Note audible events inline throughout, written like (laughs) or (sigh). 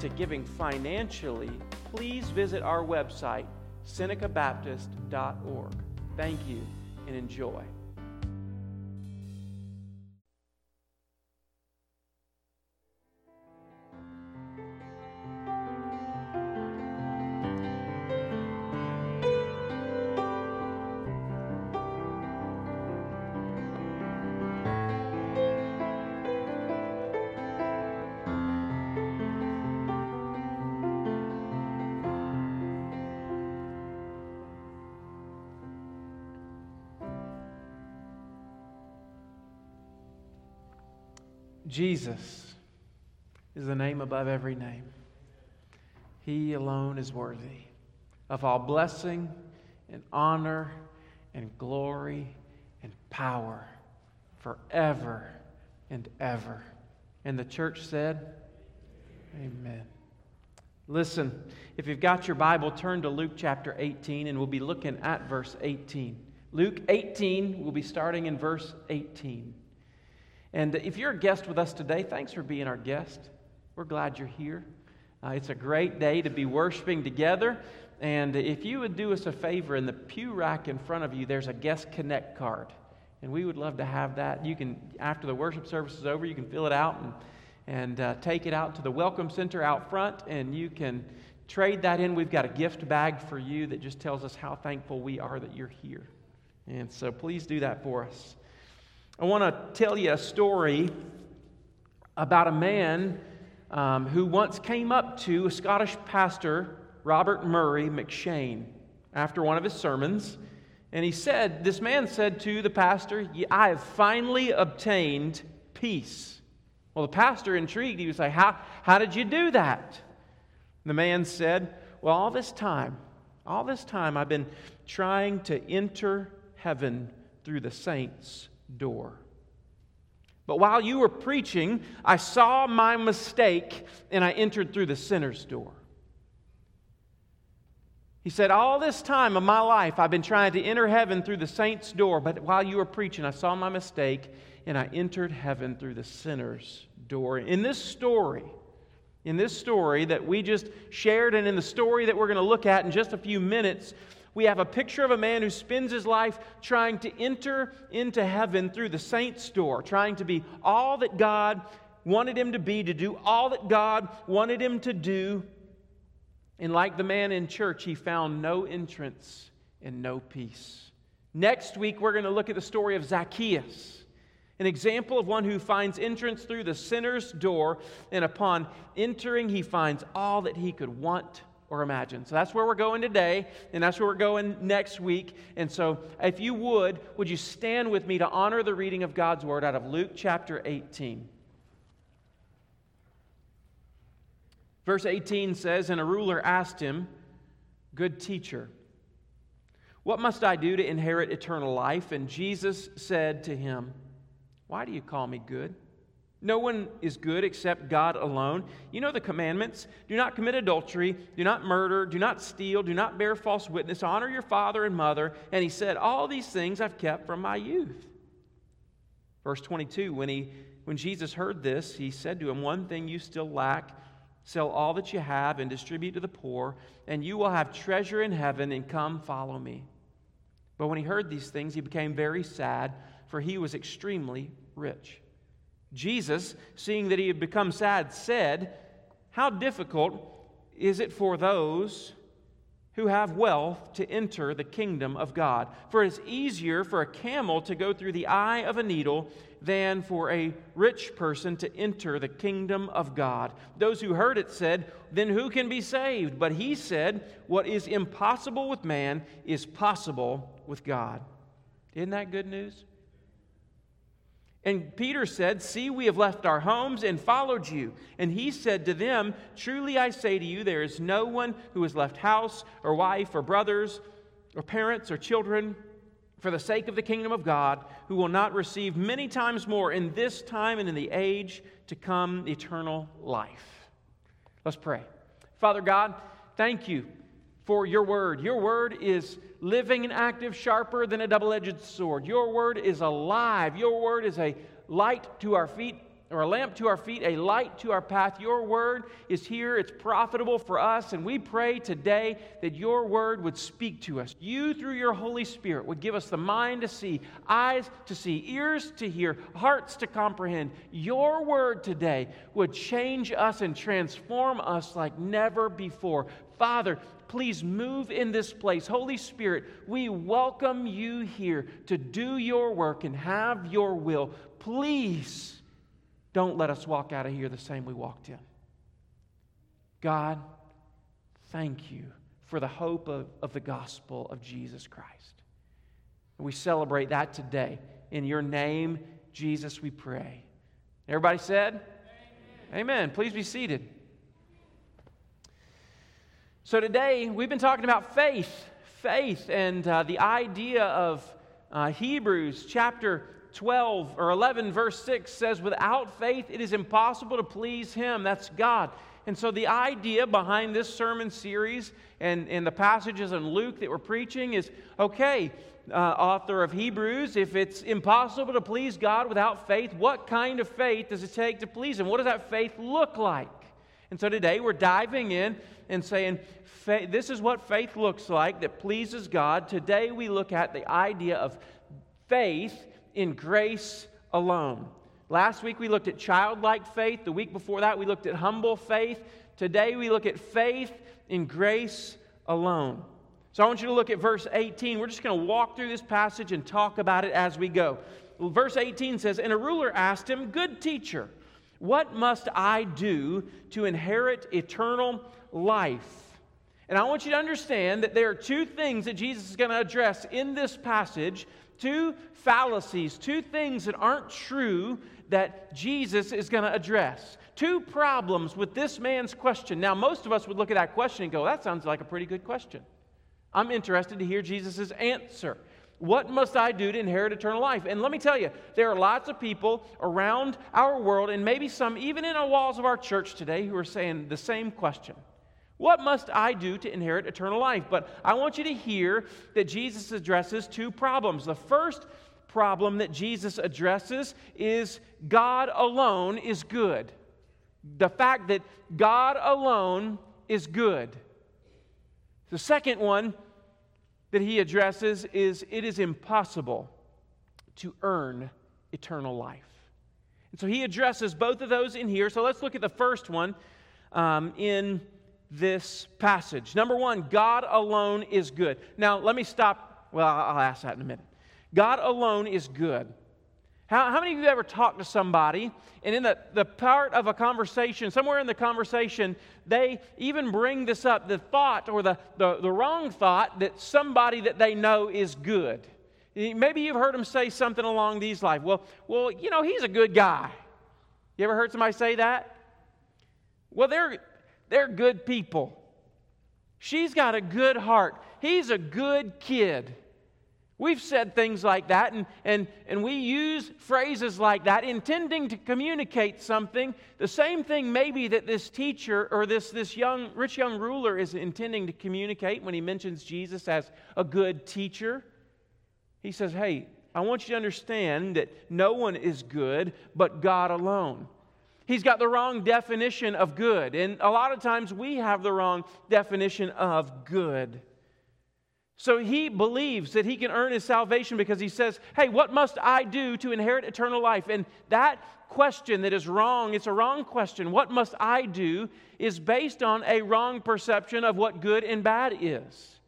to giving financially, please visit our website, senecabaptist.org. Thank you and enjoy. Jesus is the name above every name. He alone is worthy of all blessing and honor and glory and power forever and ever. And the church said, Amen. Listen, if you've got your Bible, turn to Luke chapter 18, and we'll be looking at verse 18. Luke 18, we'll be starting in verse 18. And if you're a guest with us today, thanks for being our guest. We're glad you're here. Uh, it's a great day to be worshiping together. And if you would do us a favor, in the pew rack in front of you, there's a guest connect card. And we would love to have that. You can, after the worship service is over, you can fill it out and, and uh, take it out to the Welcome Center out front, and you can trade that in. We've got a gift bag for you that just tells us how thankful we are that you're here. And so please do that for us. I want to tell you a story about a man um, who once came up to a Scottish pastor, Robert Murray M'Cheyne, after one of his sermons. And he said, This man said to the pastor, I have finally obtained peace. Well, the pastor, intrigued, he was like, How, how did you do that? The man said, Well, all this time, all this time, I've been trying to enter heaven through the saints' door. But while you were preaching, I saw my mistake and I entered through the sinner's door. He said, All this time of my life, I've been trying to enter heaven through the saint's door, but while you were preaching, I saw my mistake and I entered heaven through the sinner's door. In this story, in this story that we just shared, and in the story that we're going to look at in just a few minutes, we have a picture of a man who spends his life trying to enter into heaven through the saint's door, trying to be all that God wanted him to be, to do all that God wanted him to do. And like the man in church, he found no entrance and no peace. Next week, we're going to look at the story of Zacchaeus, an example of one who finds entrance through the sinner's door, and upon entering, he finds all that he could want or imagine. So that's where we're going today, and that's where we're going next week. And so, if you would, would you stand with me to honor the reading of God's word out of Luke chapter 18? Verse 18 says, And a ruler asked him, Good teacher, what must I do to inherit eternal life? And Jesus said to him, Why do you call me good? No one is good except God alone. You know the commandments do not commit adultery, do not murder, do not steal, do not bear false witness, honor your father and mother. And he said, All these things I've kept from my youth. Verse 22 When, he, when Jesus heard this, he said to him, One thing you still lack sell all that you have and distribute to the poor, and you will have treasure in heaven, and come follow me. But when he heard these things, he became very sad, for he was extremely rich. Jesus, seeing that he had become sad, said, How difficult is it for those who have wealth to enter the kingdom of God? For it's easier for a camel to go through the eye of a needle than for a rich person to enter the kingdom of God. Those who heard it said, Then who can be saved? But he said, What is impossible with man is possible with God. Isn't that good news? And Peter said, See, we have left our homes and followed you. And he said to them, Truly I say to you, there is no one who has left house or wife or brothers or parents or children for the sake of the kingdom of God who will not receive many times more in this time and in the age to come eternal life. Let's pray. Father God, thank you for your word. Your word is living and active, sharper than a double edged sword. Your word is alive. Your word is a light to our feet or a lamp to our feet, a light to our path. Your word is here. It's profitable for us. And we pray today that your word would speak to us. You, through your Holy Spirit, would give us the mind to see, eyes to see, ears to hear, hearts to comprehend. Your word today would change us and transform us like never before. Father, please move in this place. Holy Spirit, we welcome you here to do your work and have your will. Please don't let us walk out of here the same we walked in. God, thank you for the hope of, of the gospel of Jesus Christ. we celebrate that today. In your name, Jesus, we pray. Everybody said? Amen. Amen. Please be seated. So, today we've been talking about faith, faith, and uh, the idea of uh, Hebrews chapter 12 or 11, verse 6 says, Without faith, it is impossible to please Him. That's God. And so, the idea behind this sermon series and, and the passages in Luke that we're preaching is okay, uh, author of Hebrews, if it's impossible to please God without faith, what kind of faith does it take to please Him? What does that faith look like? And so, today we're diving in and saying, this is what faith looks like that pleases God. Today we look at the idea of faith in grace alone. Last week we looked at childlike faith. The week before that we looked at humble faith. Today we look at faith in grace alone. So I want you to look at verse 18. We're just going to walk through this passage and talk about it as we go. Verse 18 says, And a ruler asked him, Good teacher, what must I do to inherit eternal life? And I want you to understand that there are two things that Jesus is going to address in this passage two fallacies, two things that aren't true that Jesus is going to address. Two problems with this man's question. Now, most of us would look at that question and go, that sounds like a pretty good question. I'm interested to hear Jesus' answer. What must I do to inherit eternal life? And let me tell you, there are lots of people around our world, and maybe some even in the walls of our church today, who are saying the same question. What must I do to inherit eternal life? But I want you to hear that Jesus addresses two problems. The first problem that Jesus addresses is God alone is good. The fact that God alone is good. The second one that he addresses is it is impossible to earn eternal life. And so he addresses both of those in here. So let's look at the first one um, in this passage. Number one, God alone is good. Now, let me stop. Well, I'll ask that in a minute. God alone is good. How, how many of you ever talked to somebody, and in the, the part of a conversation, somewhere in the conversation, they even bring this up the thought or the, the, the wrong thought that somebody that they know is good? Maybe you've heard them say something along these lines. Well, well, you know, he's a good guy. You ever heard somebody say that? Well, they're, they're good people. She's got a good heart. He's a good kid. We've said things like that, and, and, and we use phrases like that, intending to communicate something. The same thing, maybe, that this teacher or this, this young, rich young ruler is intending to communicate when he mentions Jesus as a good teacher. He says, Hey, I want you to understand that no one is good but God alone. He's got the wrong definition of good. And a lot of times we have the wrong definition of good. So he believes that he can earn his salvation because he says, Hey, what must I do to inherit eternal life? And that question that is wrong, it's a wrong question. What must I do is based on a wrong perception of what good and bad is.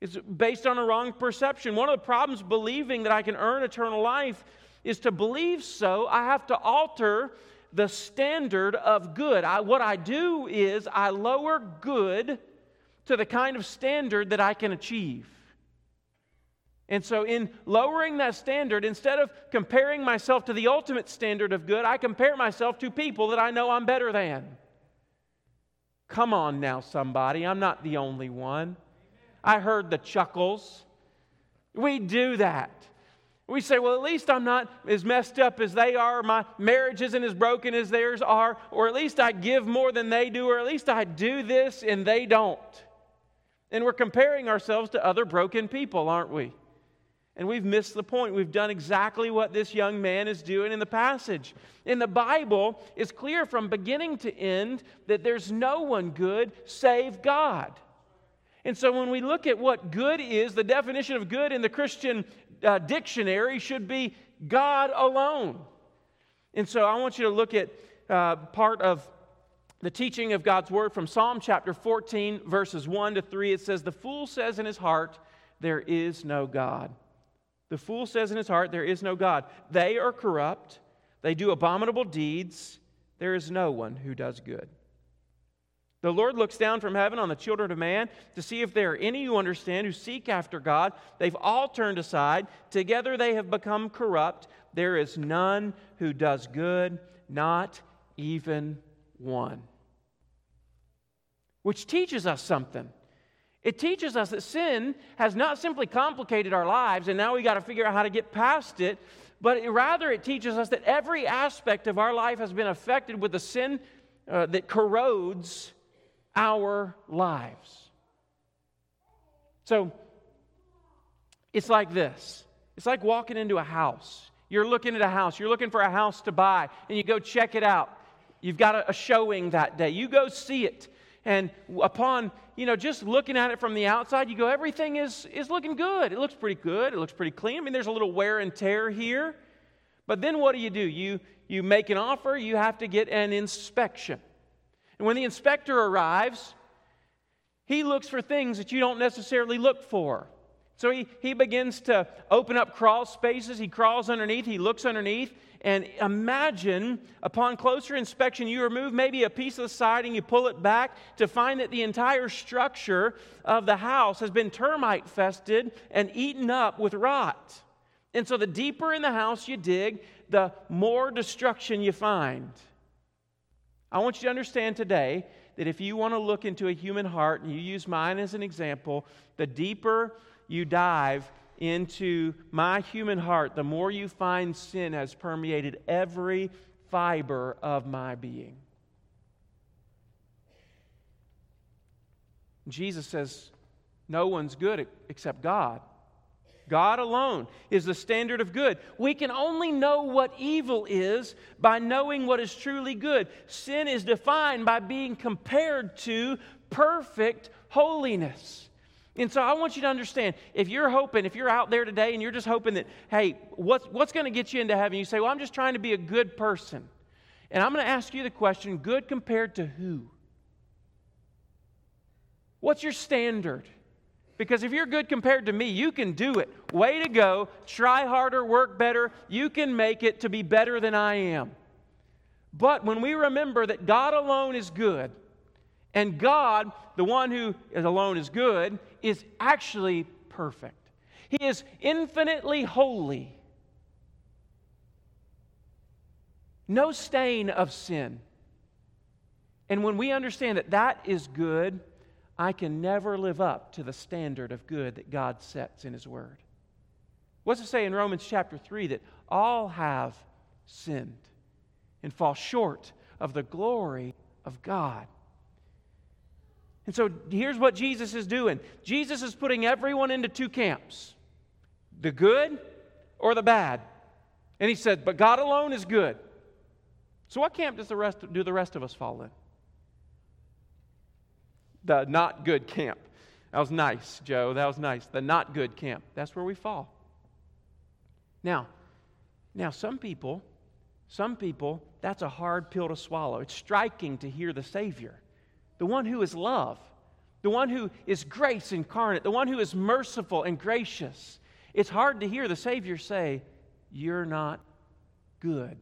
It's based on a wrong perception. One of the problems believing that I can earn eternal life is to believe so, I have to alter the standard of good. I, what I do is I lower good to the kind of standard that I can achieve. And so, in lowering that standard, instead of comparing myself to the ultimate standard of good, I compare myself to people that I know I'm better than. Come on now, somebody. I'm not the only one. I heard the chuckles. We do that. We say, well, at least I'm not as messed up as they are. My marriage isn't as broken as theirs are. Or at least I give more than they do. Or at least I do this and they don't. And we're comparing ourselves to other broken people, aren't we? And we've missed the point. We've done exactly what this young man is doing in the passage. In the Bible, it's clear from beginning to end that there's no one good save God. And so when we look at what good is, the definition of good in the Christian uh, dictionary should be God alone. And so I want you to look at uh, part of the teaching of God's word from Psalm chapter 14, verses 1 to 3. It says, The fool says in his heart, There is no God. The fool says in his heart, There is no God. They are corrupt, they do abominable deeds. There is no one who does good. The Lord looks down from heaven on the children of man to see if there are any who understand, who seek after God. They've all turned aside. Together they have become corrupt. There is none who does good, not even one. Which teaches us something. It teaches us that sin has not simply complicated our lives and now we got to figure out how to get past it, but rather it teaches us that every aspect of our life has been affected with the sin uh, that corrodes our lives. So it's like this it's like walking into a house. You're looking at a house, you're looking for a house to buy, and you go check it out. You've got a, showing that day. You go see it. And upon, you know, just looking at it from the outside, you go, everything is, is looking good. It looks pretty good. It looks pretty clean. I mean, there's a little wear and tear here. But then what do you do? You, you make an offer, you have to get an inspection. And when the inspector arrives, he looks for things that you don't necessarily look for. So he, he begins to open up crawl spaces. He crawls underneath, he looks underneath, and imagine upon closer inspection, you remove maybe a piece of the siding, you pull it back to find that the entire structure of the house has been termite fested and eaten up with rot. And so the deeper in the house you dig, the more destruction you find. I want you to understand today that if you want to look into a human heart, and you use mine as an example, the deeper you dive into my human heart, the more you find sin has permeated every fiber of my being. Jesus says, No one's good except God. God alone is the standard of good. We can only know what evil is by knowing what is truly good. Sin is defined by being compared to perfect holiness. And so I want you to understand if you're hoping, if you're out there today and you're just hoping that, hey, what's, what's going to get you into heaven? You say, well, I'm just trying to be a good person. And I'm going to ask you the question good compared to who? What's your standard? Because if you're good compared to me, you can do it. Way to go. Try harder, work better. You can make it to be better than I am. But when we remember that God alone is good, and God, the one who is alone is good, is actually perfect, He is infinitely holy. No stain of sin. And when we understand that that is good, I can never live up to the standard of good that God sets in His Word. What's it say in Romans chapter 3 that all have sinned and fall short of the glory of God? And so here's what Jesus is doing Jesus is putting everyone into two camps the good or the bad. And he said, But God alone is good. So what camp does the rest, do the rest of us fall in? The not good camp. That was nice, Joe. That was nice. The not good camp. That's where we fall. Now, now some people, some people, that's a hard pill to swallow. It's striking to hear the Savior, the one who is love, the one who is grace incarnate, the one who is merciful and gracious. It's hard to hear the Savior say, You're not good.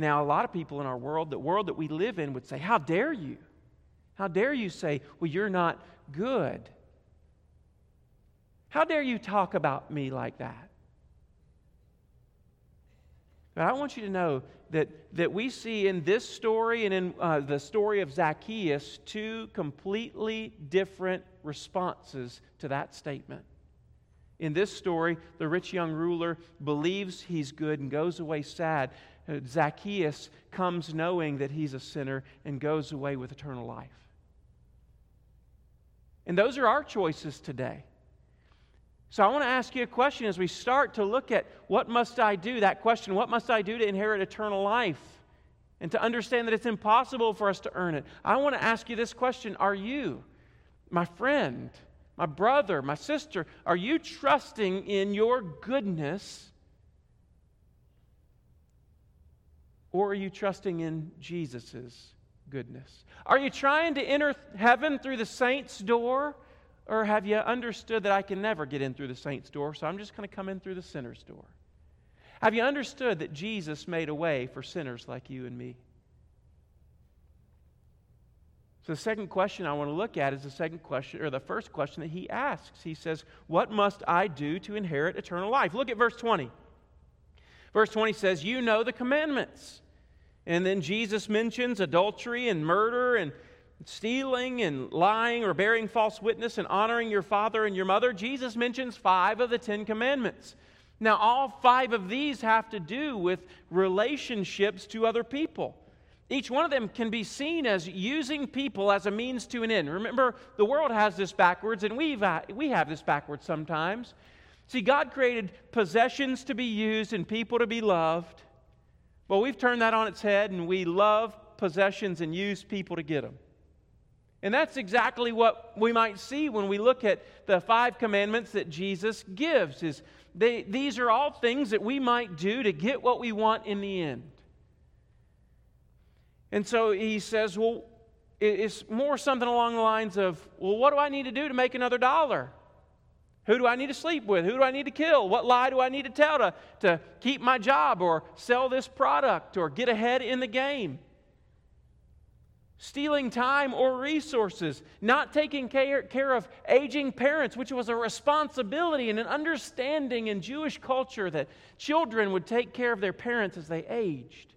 Now, a lot of people in our world, the world that we live in, would say, How dare you? How dare you say, Well, you're not good? How dare you talk about me like that? But I want you to know that, that we see in this story and in uh, the story of Zacchaeus two completely different responses to that statement. In this story, the rich young ruler believes he's good and goes away sad. Uh, Zacchaeus comes knowing that he's a sinner and goes away with eternal life. And those are our choices today. So I want to ask you a question as we start to look at what must I do? That question, what must I do to inherit eternal life? And to understand that it's impossible for us to earn it. I want to ask you this question Are you, my friend, my brother, my sister, are you trusting in your goodness? Or are you trusting in Jesus' goodness? Are you trying to enter heaven through the saint's door? Or have you understood that I can never get in through the saint's door, so I'm just going to come in through the sinner's door? Have you understood that Jesus made a way for sinners like you and me? So, the second question I want to look at is the second question, or the first question that he asks. He says, What must I do to inherit eternal life? Look at verse 20. Verse 20 says, You know the commandments. And then Jesus mentions adultery and murder and stealing and lying or bearing false witness and honoring your father and your mother, Jesus mentions five of the Ten Commandments. Now, all five of these have to do with relationships to other people. Each one of them can be seen as using people as a means to an end. Remember, the world has this backwards, and we've, we have this backwards sometimes. See, God created possessions to be used and people to be loved. Well, we've turned that on its head, and we love possessions and use people to get them. And that's exactly what we might see when we look at the five commandments that Jesus gives is they, these are all things that we might do to get what we want in the end. And so he says, well, it's more something along the lines of, well, what do I need to do to make another dollar? Who do I need to sleep with? Who do I need to kill? What lie do I need to tell to, to keep my job or sell this product or get ahead in the game? stealing time or resources, not taking care, care, of aging parents, which was a responsibility and an understanding in Jewish culture that children would take care of their parents as they aged.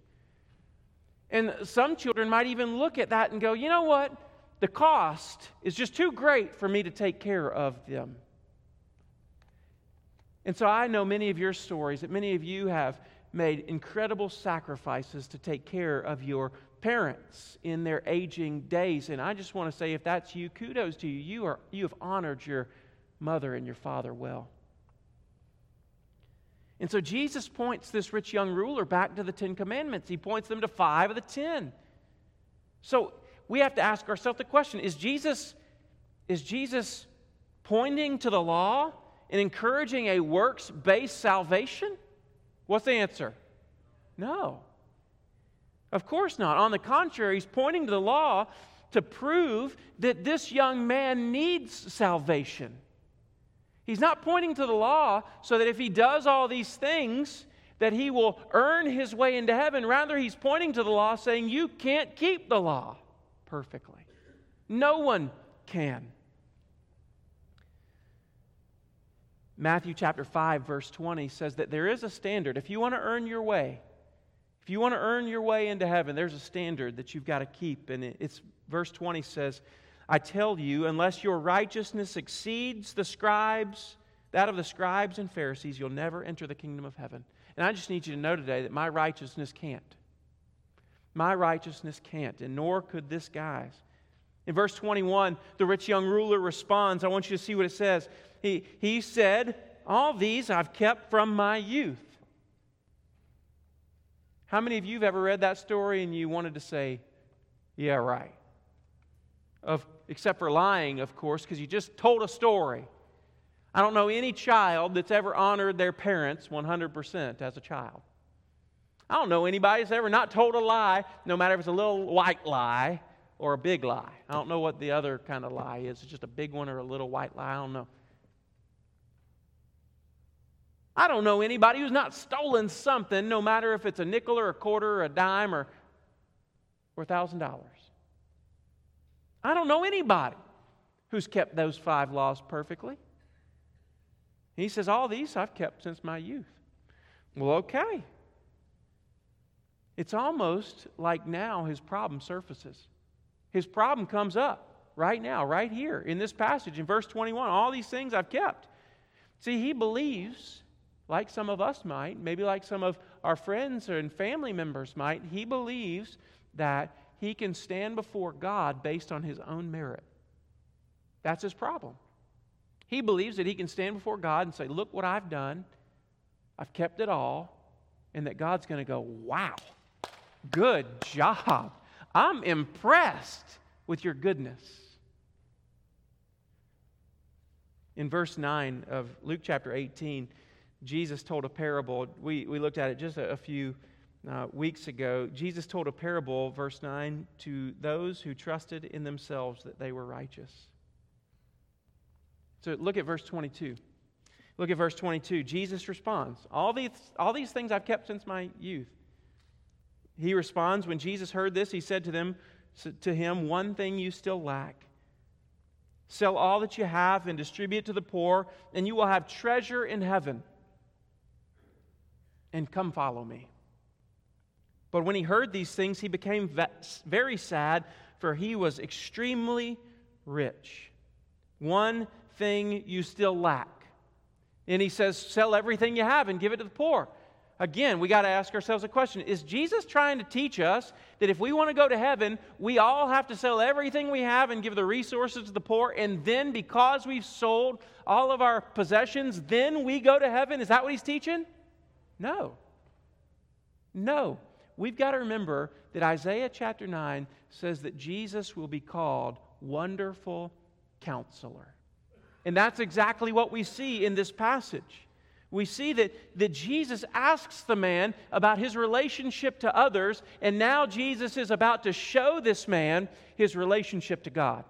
And some children might even look at that and go, you know what? The cost is just too great for me to take care of them. And so I know many of your stories that many of you have made incredible sacrifices to take care of your parents in their aging days. And I just want to say, if that's you, kudos to you. You, are, you have honored your mother and your father well. And so Jesus points this rich young ruler back to the Ten Commandments. He points them to five of the ten. So we have to ask ourselves the question is Jesus, is Jesus pointing to the law and encouraging a works based salvation? What's the answer? No. Of course not. On the contrary, he's pointing to the law to prove that this young man needs salvation. He's not pointing to the law so that if he does all these things, that he will earn his way into heaven. Rather, he's pointing to the law saying, You can't keep the law perfectly. No one can. Matthew chapter 5, verse 20 says that there is a standard. If you want to earn your way, if you want to earn your way into heaven, there's a standard that you've got to keep. And it's verse 20 says, I tell you, unless your righteousness exceeds the scribes, that of the scribes and Pharisees, you'll never enter the kingdom of heaven. And I just need you to know today that my righteousness can't. My righteousness can't, and nor could this guy's. In verse 21, the rich young ruler responds. I want you to see what it says. He, he said, All these I've kept from my youth. How many of you have ever read that story and you wanted to say, yeah, right? Of, except for lying, of course, because you just told a story. I don't know any child that's ever honored their parents 100% as a child. I don't know anybody that's ever not told a lie, no matter if it's a little white lie or a big lie. I don't know what the other kind of lie is. It's just a big one or a little white lie. I don't know. I don't know anybody who's not stolen something, no matter if it's a nickel or a quarter or a dime or, or a thousand dollars. I don't know anybody who's kept those five laws perfectly. He says, All these I've kept since my youth. Well, okay. It's almost like now his problem surfaces. His problem comes up right now, right here in this passage in verse 21. All these things I've kept. See, he believes, like some of us might, maybe like some of our friends and family members might, he believes that he can stand before God based on his own merit. That's his problem. He believes that he can stand before God and say, Look what I've done. I've kept it all. And that God's going to go, Wow, good job. I'm impressed with your goodness. In verse 9 of Luke chapter 18, Jesus told a parable. We, we looked at it just a, a few uh, weeks ago. Jesus told a parable, verse 9, to those who trusted in themselves that they were righteous. So look at verse 22. Look at verse 22. Jesus responds, all these, all these things I've kept since my youth. He responds, when Jesus heard this, he said to them, to him, One thing you still lack. Sell all that you have and distribute to the poor, and you will have treasure in heaven. And come follow me. But when he heard these things, he became very sad, for he was extremely rich. One thing you still lack. And he says, Sell everything you have and give it to the poor. Again, we got to ask ourselves a question Is Jesus trying to teach us that if we want to go to heaven, we all have to sell everything we have and give the resources to the poor, and then because we've sold all of our possessions, then we go to heaven? Is that what he's teaching? No. No. We've got to remember that Isaiah chapter 9 says that Jesus will be called Wonderful Counselor. And that's exactly what we see in this passage. We see that, that Jesus asks the man about his relationship to others, and now Jesus is about to show this man his relationship to God.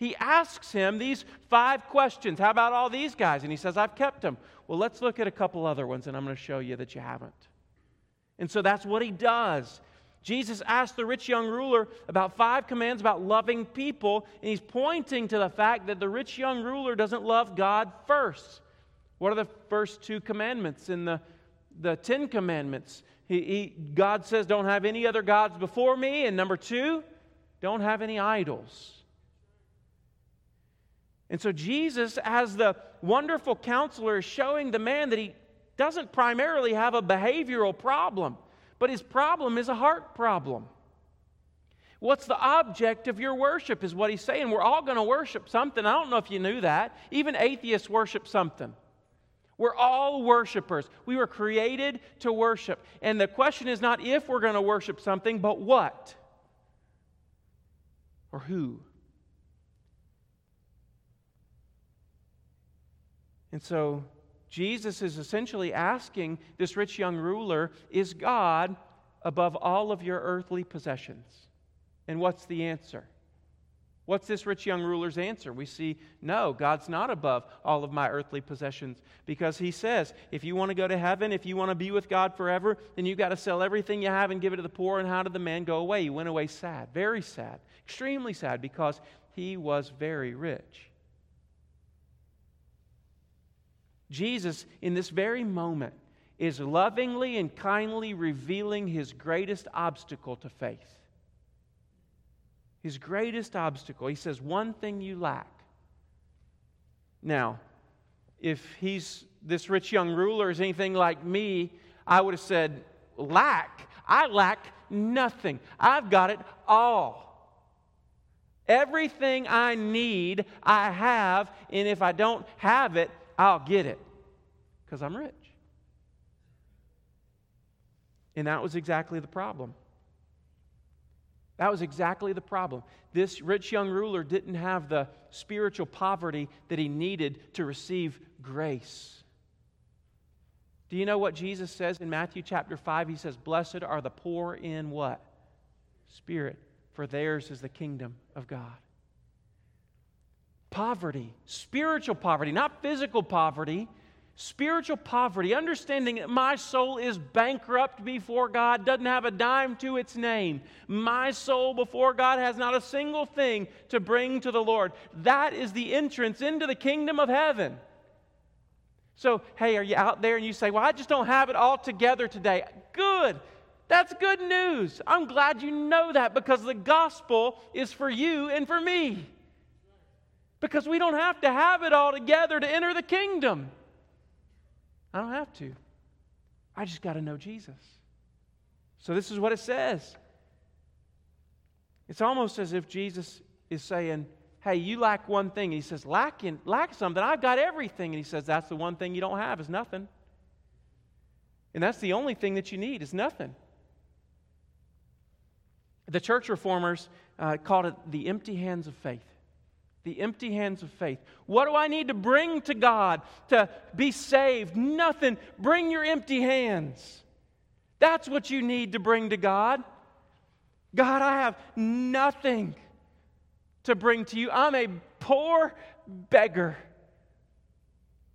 He asks him these five questions. How about all these guys? And he says, I've kept them. Well, let's look at a couple other ones, and I'm going to show you that you haven't. And so that's what he does. Jesus asked the rich young ruler about five commands about loving people, and he's pointing to the fact that the rich young ruler doesn't love God first. What are the first two commandments in the, the Ten Commandments? He, he, God says, Don't have any other gods before me. And number two, don't have any idols. And so Jesus, as the wonderful counselor, is showing the man that he doesn't primarily have a behavioral problem. But his problem is a heart problem. What's the object of your worship, is what he's saying. We're all going to worship something. I don't know if you knew that. Even atheists worship something. We're all worshipers. We were created to worship. And the question is not if we're going to worship something, but what or who. And so Jesus is essentially asking this rich young ruler, Is God above all of your earthly possessions? And what's the answer? What's this rich young ruler's answer? We see, no, God's not above all of my earthly possessions because he says, if you want to go to heaven, if you want to be with God forever, then you've got to sell everything you have and give it to the poor. And how did the man go away? He went away sad, very sad, extremely sad because he was very rich. Jesus, in this very moment, is lovingly and kindly revealing his greatest obstacle to faith. His greatest obstacle. He says, One thing you lack. Now, if he's this rich young ruler is anything like me, I would have said, Lack? I lack nothing. I've got it all. Everything I need, I have, and if I don't have it, I'll get it because I'm rich. And that was exactly the problem. That was exactly the problem. This rich young ruler didn't have the spiritual poverty that he needed to receive grace. Do you know what Jesus says in Matthew chapter 5? He says, Blessed are the poor in what? Spirit, for theirs is the kingdom of God poverty, spiritual poverty, not physical poverty, spiritual poverty, understanding that my soul is bankrupt before God, doesn't have a dime to its name. My soul before God has not a single thing to bring to the Lord. That is the entrance into the kingdom of heaven. So, hey, are you out there and you say, Well, I just don't have it all together today? Good. That's good news. I'm glad you know that because the gospel is for you and for me. Because we don't have to have it all together to enter the kingdom. I don't have to. I just got to know Jesus. So, this is what it says. It's almost as if Jesus is saying, Hey, you lack one thing. And he says, lack, in, lack something. I've got everything. And he says, That's the one thing you don't have is nothing. And that's the only thing that you need is nothing. The church reformers uh, called it the empty hands of faith. The empty hands of faith. What do I need to bring to God to be saved? Nothing. Bring your empty hands. That's what you need to bring to God. God, I have nothing to bring to you. I'm a poor beggar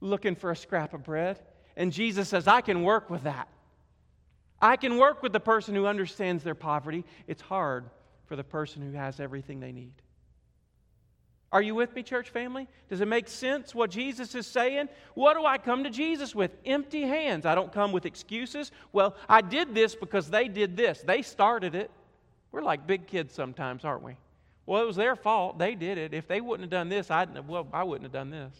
looking for a scrap of bread. And Jesus says, I can work with that. I can work with the person who understands their poverty. It's hard for the person who has everything they need. Are you with me, church family? Does it make sense what Jesus is saying? What do I come to Jesus with? Empty hands. I don't come with excuses. Well, I did this because they did this. They started it. We're like big kids sometimes, aren't we? Well, it was their fault. They did it. If they wouldn't have done this, I'd, well, I wouldn't have done this.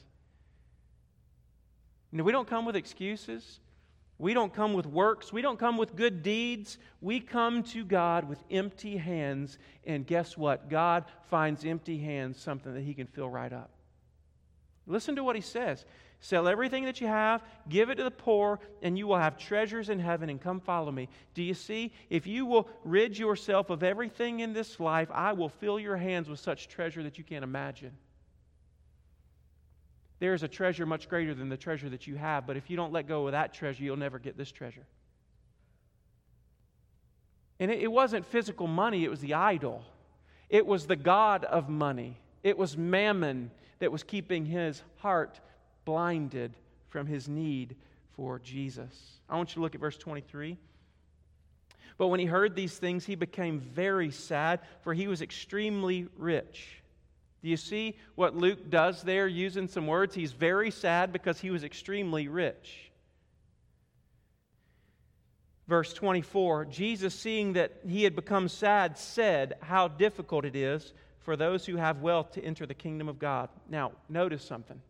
You know, we don't come with excuses. We don't come with works. We don't come with good deeds. We come to God with empty hands. And guess what? God finds empty hands something that He can fill right up. Listen to what He says Sell everything that you have, give it to the poor, and you will have treasures in heaven, and come follow me. Do you see? If you will rid yourself of everything in this life, I will fill your hands with such treasure that you can't imagine. There is a treasure much greater than the treasure that you have, but if you don't let go of that treasure, you'll never get this treasure. And it, it wasn't physical money, it was the idol. It was the God of money. It was mammon that was keeping his heart blinded from his need for Jesus. I want you to look at verse 23. But when he heard these things, he became very sad, for he was extremely rich. Do you see what Luke does there using some words? He's very sad because he was extremely rich. Verse 24 Jesus, seeing that he had become sad, said, How difficult it is for those who have wealth to enter the kingdom of God. Now, notice something.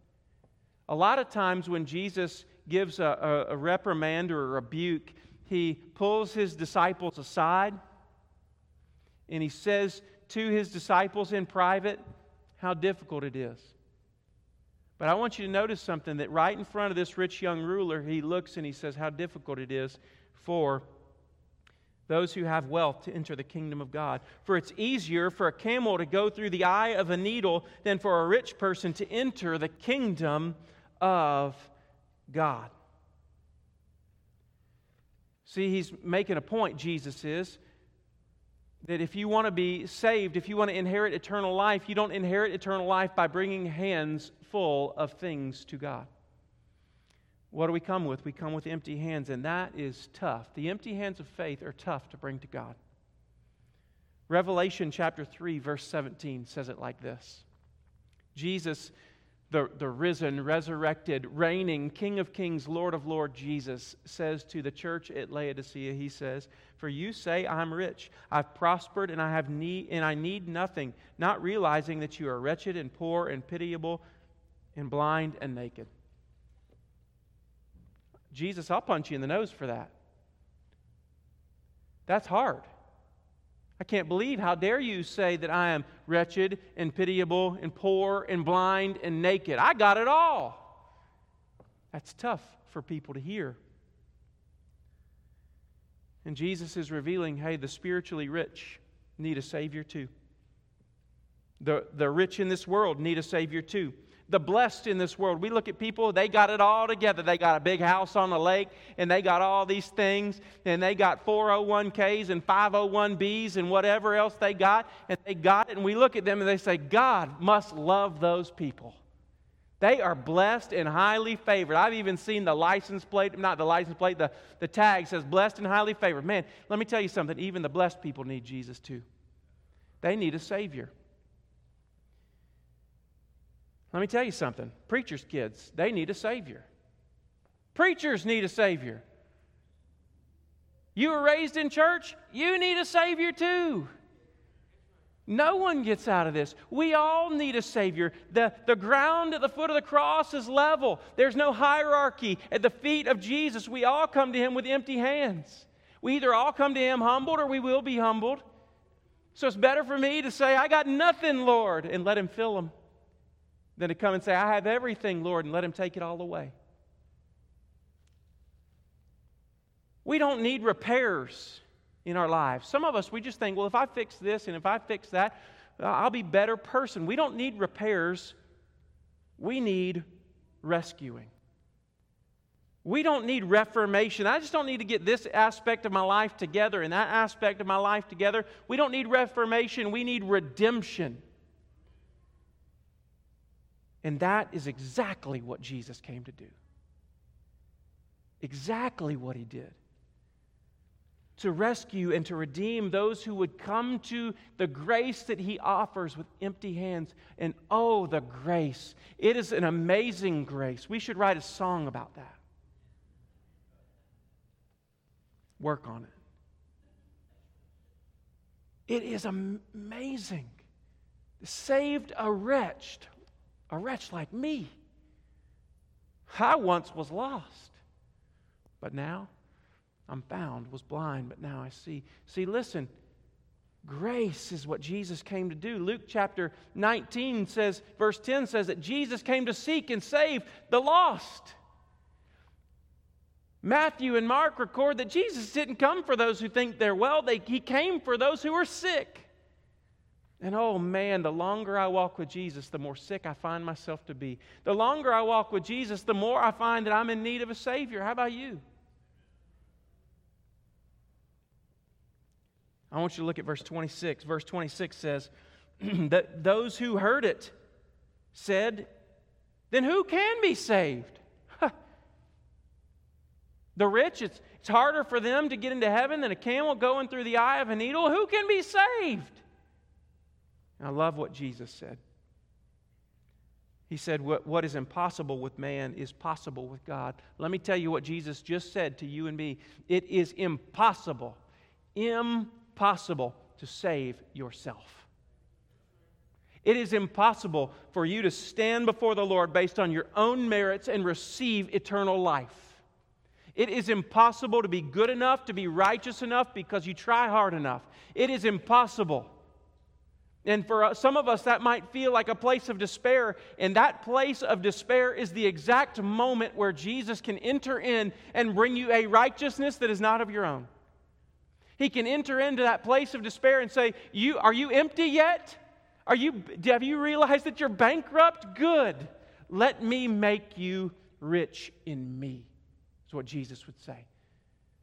A lot of times when Jesus gives a, a, a reprimand or a rebuke, he pulls his disciples aside and he says to his disciples in private how difficult it is. But I want you to notice something that right in front of this rich young ruler, he looks and he says how difficult it is for those who have wealth to enter the kingdom of God. For it's easier for a camel to go through the eye of a needle than for a rich person to enter the kingdom of God. See, he's making a point, Jesus is, that if you want to be saved, if you want to inherit eternal life, you don't inherit eternal life by bringing hands full of things to God. What do we come with? We come with empty hands, and that is tough. The empty hands of faith are tough to bring to God. Revelation chapter 3, verse 17 says it like this Jesus the, the risen, resurrected, reigning King of Kings, Lord of Lords, Jesus says to the church at Laodicea, He says, For you say, I'm rich, I've prospered, and I have need, and I need nothing, not realizing that you are wretched and poor and pitiable and blind and naked. Jesus, I'll punch you in the nose for that. That's hard. I can't believe, how dare you say that I am wretched and pitiable and poor and blind and naked? I got it all. That's tough for people to hear. And Jesus is revealing hey, the spiritually rich need a Savior too. The, the rich in this world need a Savior too the blessed in this world. We look at people, they got it all together. They got a big house on the lake, and they got all these things, and they got 401ks and 501bs and whatever else they got, and they got it. And we look at them and they say, God must love those people. They are blessed and highly favored. I've even seen the license plate, not the license plate, the, the tag says blessed and highly favored. Man, let me tell you something. Even the blessed people need Jesus too. They need a Savior. Let me tell you something. Preachers' kids, they need a Savior. Preachers need a Savior. You were raised in church, you need a Savior too. No one gets out of this. We all need a Savior. The, the ground at the foot of the cross is level, there's no hierarchy. At the feet of Jesus, we all come to Him with empty hands. We either all come to Him humbled or we will be humbled. So it's better for me to say, I got nothing, Lord, and let Him fill them, than to come and say, I have everything, Lord, and let Him take it all away. We don't need repairs in our lives. Some of us, we just think, well, if I fix this and if I fix that, uh, I'll be a better person. We don't need repairs, we need rescuing. We don't need reformation. I just don't need to get this aspect of my life together and that aspect of my life together. We don't need reformation, we need redemption. And that is exactly what Jesus came to do. Exactly what he did to rescue and to redeem those who would come to the grace that he offers with empty hands. And oh, the grace. It is an amazing grace. We should write a song about that. Work on it. It is amazing. Saved a wretch, a wretch like me. I once was lost, but now I'm found, was blind, but now I see. See, listen, grace is what Jesus came to do. Luke chapter 19 says, verse 10 says that Jesus came to seek and save the lost. Matthew and Mark record that Jesus didn't come for those who think they're well, they, he came for those who are sick. And oh man, the longer I walk with Jesus, the more sick I find myself to be. The longer I walk with Jesus, the more I find that I'm in need of a Savior. How about you? I want you to look at verse 26. Verse 26 says, (clears throat) that those who heard it said, Then who can be saved? the rich, it's, it's harder for them to get into heaven than a camel going through the eye of a needle. Who can be saved? And I love what Jesus said. He said, what, what is impossible with man is possible with God. Let me tell you what Jesus just said to you and me. It is impossible, impossible impossible to save yourself. It is impossible for you to stand before the Lord based on your own merits and receive eternal life. It is impossible to be good enough, to be righteous enough because you try hard enough. It is impossible. And for uh, some of us, that might feel like a place of despair. And that place of despair is the exact moment where Jesus can enter in and bring you a righteousness that is not of your own. He can enter into that place of despair and say, you, Are you empty yet? Are you, have you realized that you're bankrupt? Good. Let me make you rich in me, is what Jesus would say.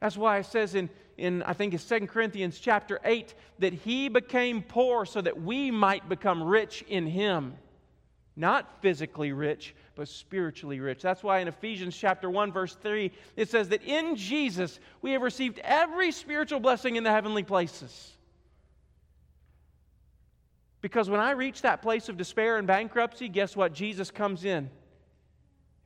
That's why it says in, in I think it's 2 Corinthians chapter 8 that he became poor so that we might become rich in him. Not physically rich, but spiritually rich. That's why in Ephesians chapter 1 verse 3 it says that in Jesus we have received every spiritual blessing in the heavenly places. Because when I reach that place of despair and bankruptcy, guess what? Jesus comes in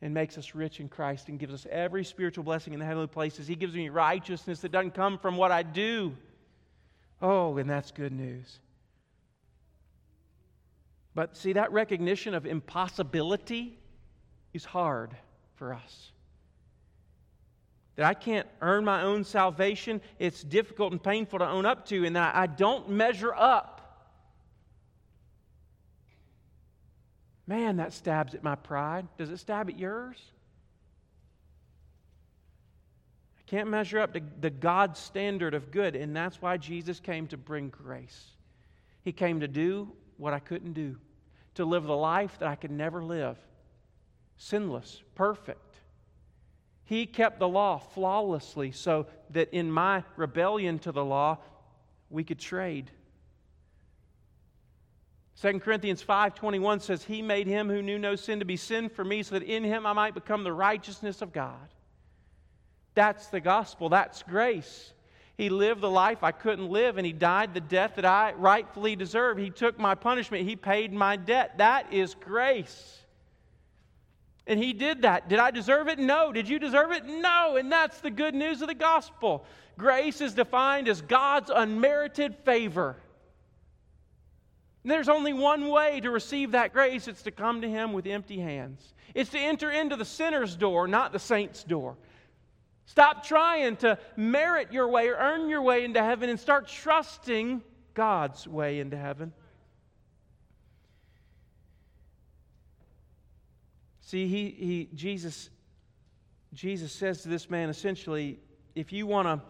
and makes us rich in Christ and gives us every spiritual blessing in the heavenly places. He gives me righteousness that doesn't come from what I do. Oh, and that's good news. But see, that recognition of impossibility is hard for us. That I can't earn my own salvation, it's difficult and painful to own up to, and that I don't measure up. Man, that stabs at my pride. Does it stab at yours? I can't measure up to the God standard of good, and that's why Jesus came to bring grace. He came to do what I couldn't do to live the life that I could never live sinless, perfect. He kept the law flawlessly so that in my rebellion to the law, we could trade. 2 Corinthians 5:21 says he made him who knew no sin to be sin for me so that in him I might become the righteousness of God. That's the gospel, that's grace. He lived the life I couldn't live, and He died the death that I rightfully deserve. He took my punishment, He paid my debt. That is grace. And he did that. Did I deserve it? No. Did you deserve it? No. And that's the good news of the gospel. Grace is defined as God's unmerited favor. And there's only one way to receive that grace it's to come to Him with empty hands. It's to enter into the sinner's door, not the saint's door. Stop trying to merit your way or earn your way into heaven and start trusting God's way into heaven. See, he, he, Jesus, Jesus says to this man essentially, if you want to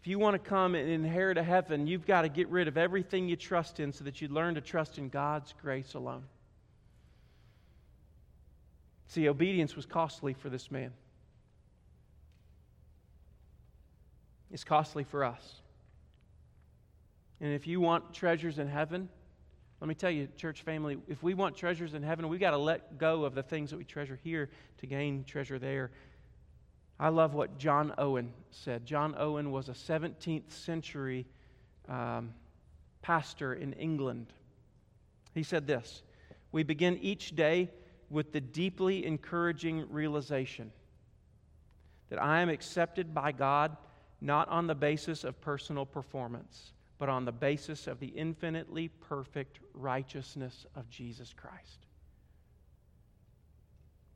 if you want to come and inherit a heaven, you've got to get rid of everything you trust in so that you learn to trust in God's grace alone. See, obedience was costly for this man. It's costly for us. And if you want treasures in heaven, let me tell you, church family, if we want treasures in heaven, we've got to let go of the things that we treasure here to gain treasure there. I love what John Owen said. John Owen was a 17th century um, pastor in England. He said this We begin each day with the deeply encouraging realization that I am accepted by God not on the basis of personal performance but on the basis of the infinitely perfect righteousness of Jesus Christ.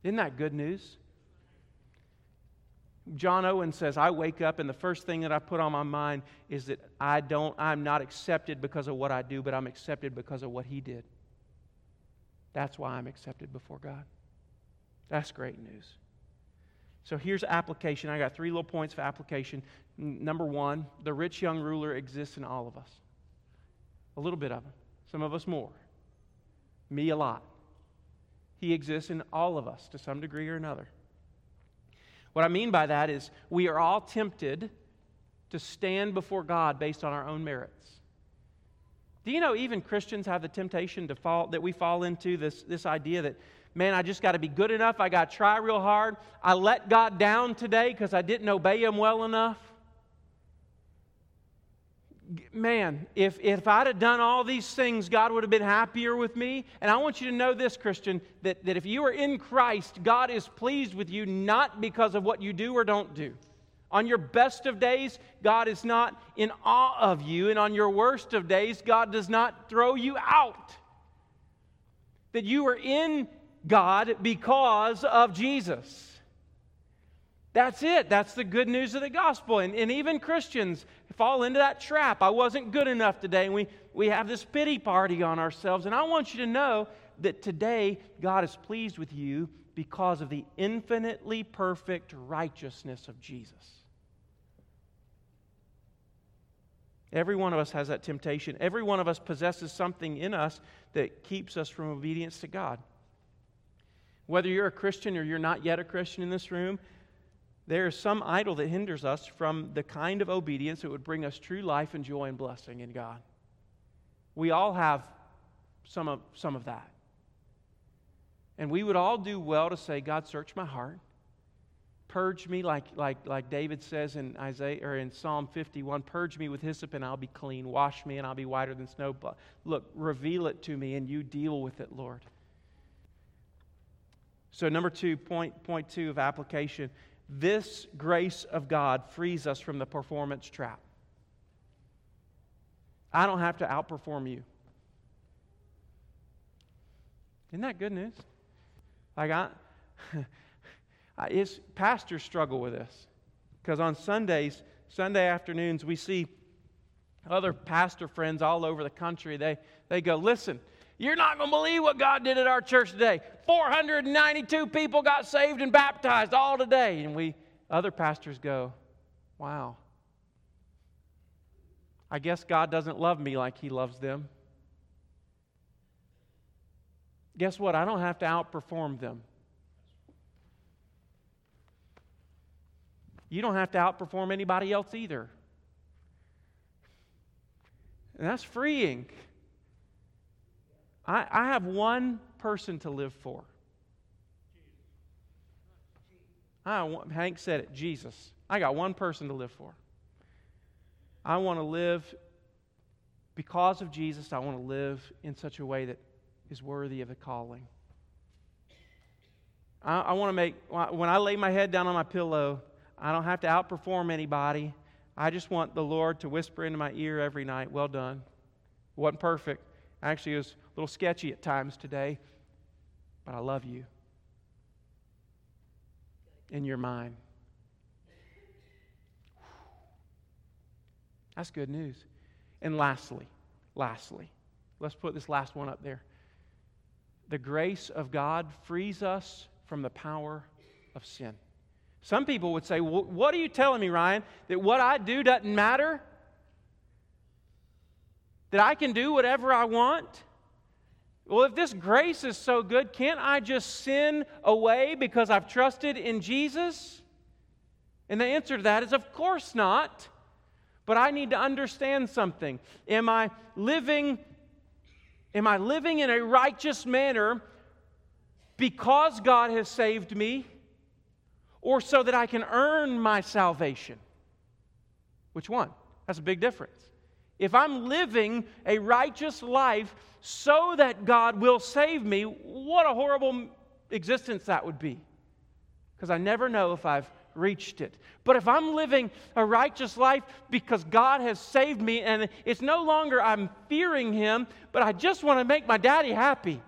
Isn't that good news? John Owen says, I wake up and the first thing that I put on my mind is that I don't, I'm not accepted because of what I do, but I'm accepted because of what he did. That's why I'm accepted before God. That's great news. So here's application. I got three little points of application. Number one, the rich young ruler exists in all of us. A little bit of him. Some of us more. Me a lot. He exists in all of us to some degree or another. What I mean by that is we are all tempted to stand before God based on our own merits. Do you know even Christians have the temptation to fall that we fall into this, this idea that man, I just got to be good enough. I got to try real hard. I let God down today because I didn't obey Him well enough. Man, if, if I'd have done all these things, God would have been happier with me. And I want you to know this, Christian, that, that if you are in Christ, God is pleased with you not because of what you do or don't do. On your best of days, God is not in awe of you. And on your worst of days, God does not throw you out. That you are in God because of Jesus. That's it. That's the good news of the gospel. And, and even Christians fall into that trap. I wasn't good enough today. And we, we have this pity party on ourselves. And I want you to know that today God is pleased with you because of the infinitely perfect righteousness of Jesus. Every one of us has that temptation. Every one of us possesses something in us that keeps us from obedience to God. Whether you're a Christian or you're not yet a Christian in this room, there is some idol that hinders us from the kind of obedience that would bring us true life and joy and blessing in God. We all have some of, some of that. And we would all do well to say, God, search my heart. Purge me, like, like, like David says in Isaiah or in Psalm 51, purge me with hyssop and I'll be clean. Wash me and I'll be whiter than snow. But look, reveal it to me and you deal with it, Lord. So, number two, point, point two of application this grace of God frees us from the performance trap. I don't have to outperform you. Isn't that good news? Like I, (laughs) it's pastors struggle with this because on Sundays, Sunday afternoons, we see other pastor friends all over the country. They they go, listen. You're not going to believe what God did at our church today. 492 people got saved and baptized all today. And we, other pastors go, wow. I guess God doesn't love me like He loves them. Guess what? I don't have to outperform them. You don't have to outperform anybody else either. And that's freeing. I, I have one person to live for. I Hank said it Jesus. I got one person to live for. I want to live because of Jesus. I want to live in such a way that is worthy of the calling. I, I want to make, when I lay my head down on my pillow, I don't have to outperform anybody. I just want the Lord to whisper into my ear every night, Well done. Wasn't perfect. Actually, it was a little sketchy at times today, but I love you. In your mind. That's good news. And lastly, lastly, let's put this last one up there. The grace of God frees us from the power of sin. Some people would say, well, What are you telling me, Ryan? That what I do doesn't matter? That I can do whatever I want? Well, if this grace is so good, can't I just sin away because I've trusted in Jesus? And the answer to that is, Of course not. But I need to understand something. Am I living am I living in a righteous manner because God has saved me or so that I can earn my salvation? Which one? That's a big difference. If I'm living a righteous life so that God will save me, what a horrible existence that would be. Because I never know if I've reached it. But if I'm living a righteous life because God has saved me and it's no longer I'm fearing Him, but I just want to make my daddy happy.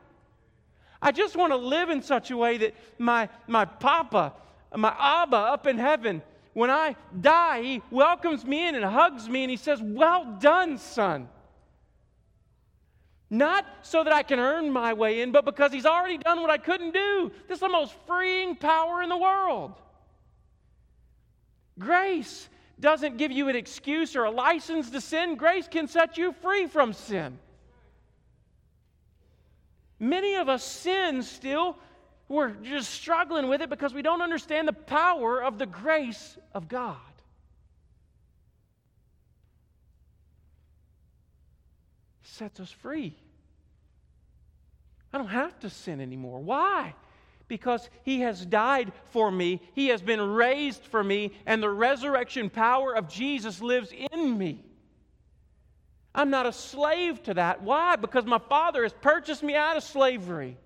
I just want to live in such a way that my, my papa, my Abba up in heaven, when I die, he welcomes me in and hugs me and he says, Well done, son. Not so that I can earn my way in, but because he's already done what I couldn't do. This is the most freeing power in the world. Grace doesn't give you an excuse or a license to sin, grace can set you free from sin. Many of us sin still. We're just struggling with it because we don't understand the power of the grace of God. sets us free. I don't have to sin anymore. Why? because he has died for me, he has been raised for me, and the resurrection power of Jesus lives in me. I'm not a slave to that. Why? Because my Father has purchased me out of slavery.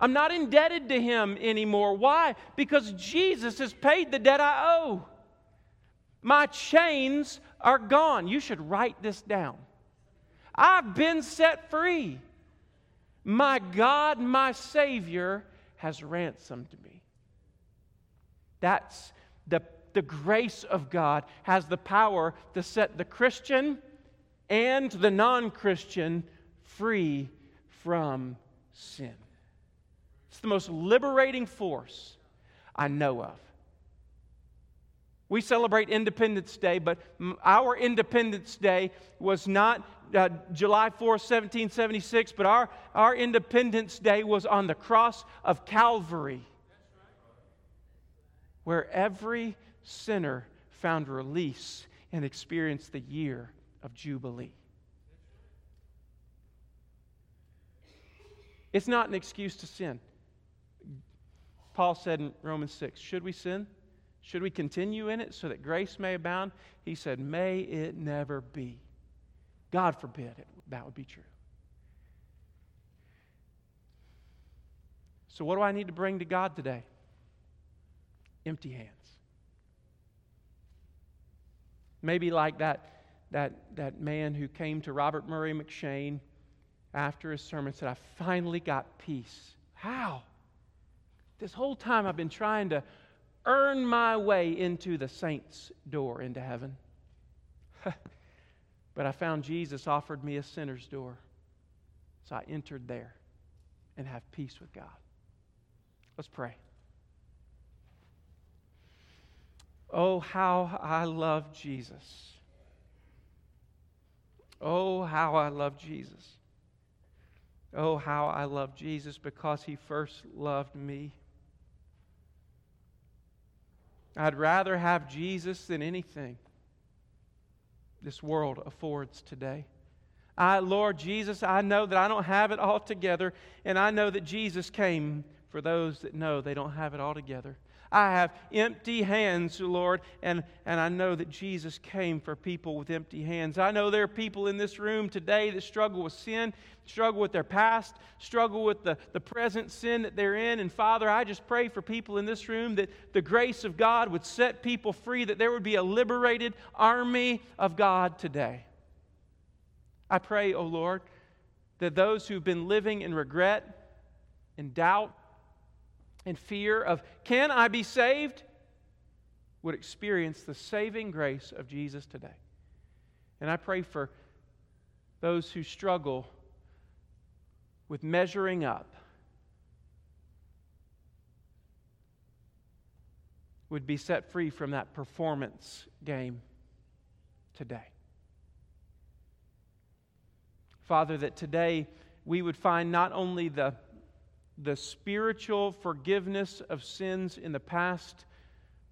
I'm not indebted to him anymore. Why? Because Jesus has paid the debt I owe. My chains are gone. You should write this down. I've been set free. My God, my Savior, has ransomed me. That's the, the grace of God has the power to set the Christian and the non Christian free from sin. It's the most liberating force I know of. We celebrate Independence Day, but our Independence Day was not uh, July 4, 1776, but our, our Independence Day was on the cross of Calvary, where every sinner found release and experienced the year of Jubilee. It's not an excuse to sin. Paul said in Romans 6 Should we sin? Should we continue in it so that grace may abound? He said, May it never be. God forbid it, that would be true. So, what do I need to bring to God today? Empty hands. Maybe like that, that, that man who came to Robert Murray M'Cheyne after his sermon said, I finally got peace. How? This whole time I've been trying to earn my way into the saints' door into heaven. (laughs) But I found Jesus offered me a sinner's door. So I entered there and have peace with God. Let's pray. Oh, how I love Jesus. Oh, how I love Jesus. Oh, how I love Jesus because he first loved me. I'd rather have Jesus than anything this world affords today. I, Lord Jesus, I know that I don't have it all together, and I know that Jesus came for those that know they don't have it all together. I have empty hands, Lord, and, and I know that Jesus came for people with empty hands. I know there are people in this room today that struggle with sin, struggle with their past, struggle with the, the present sin that they're in. And Father, I just pray for people in this room that the grace of God would set people free, that there would be a liberated army of God today. I pray, O oh Lord, that those who've been living in regret and doubt and fear of, can I be saved? would experience the saving grace of Jesus today. And I pray for those who struggle with measuring up would be set free from that performance game today. Father, that today we would find not only the, the spiritual forgiveness of sins in the past,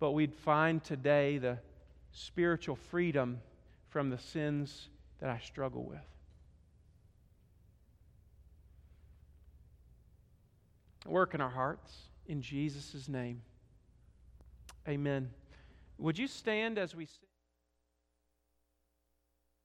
but we'd find today the spiritual freedom from the sins that I struggle with. Work in our hearts in Jesus' name. Amen. Would you stand as we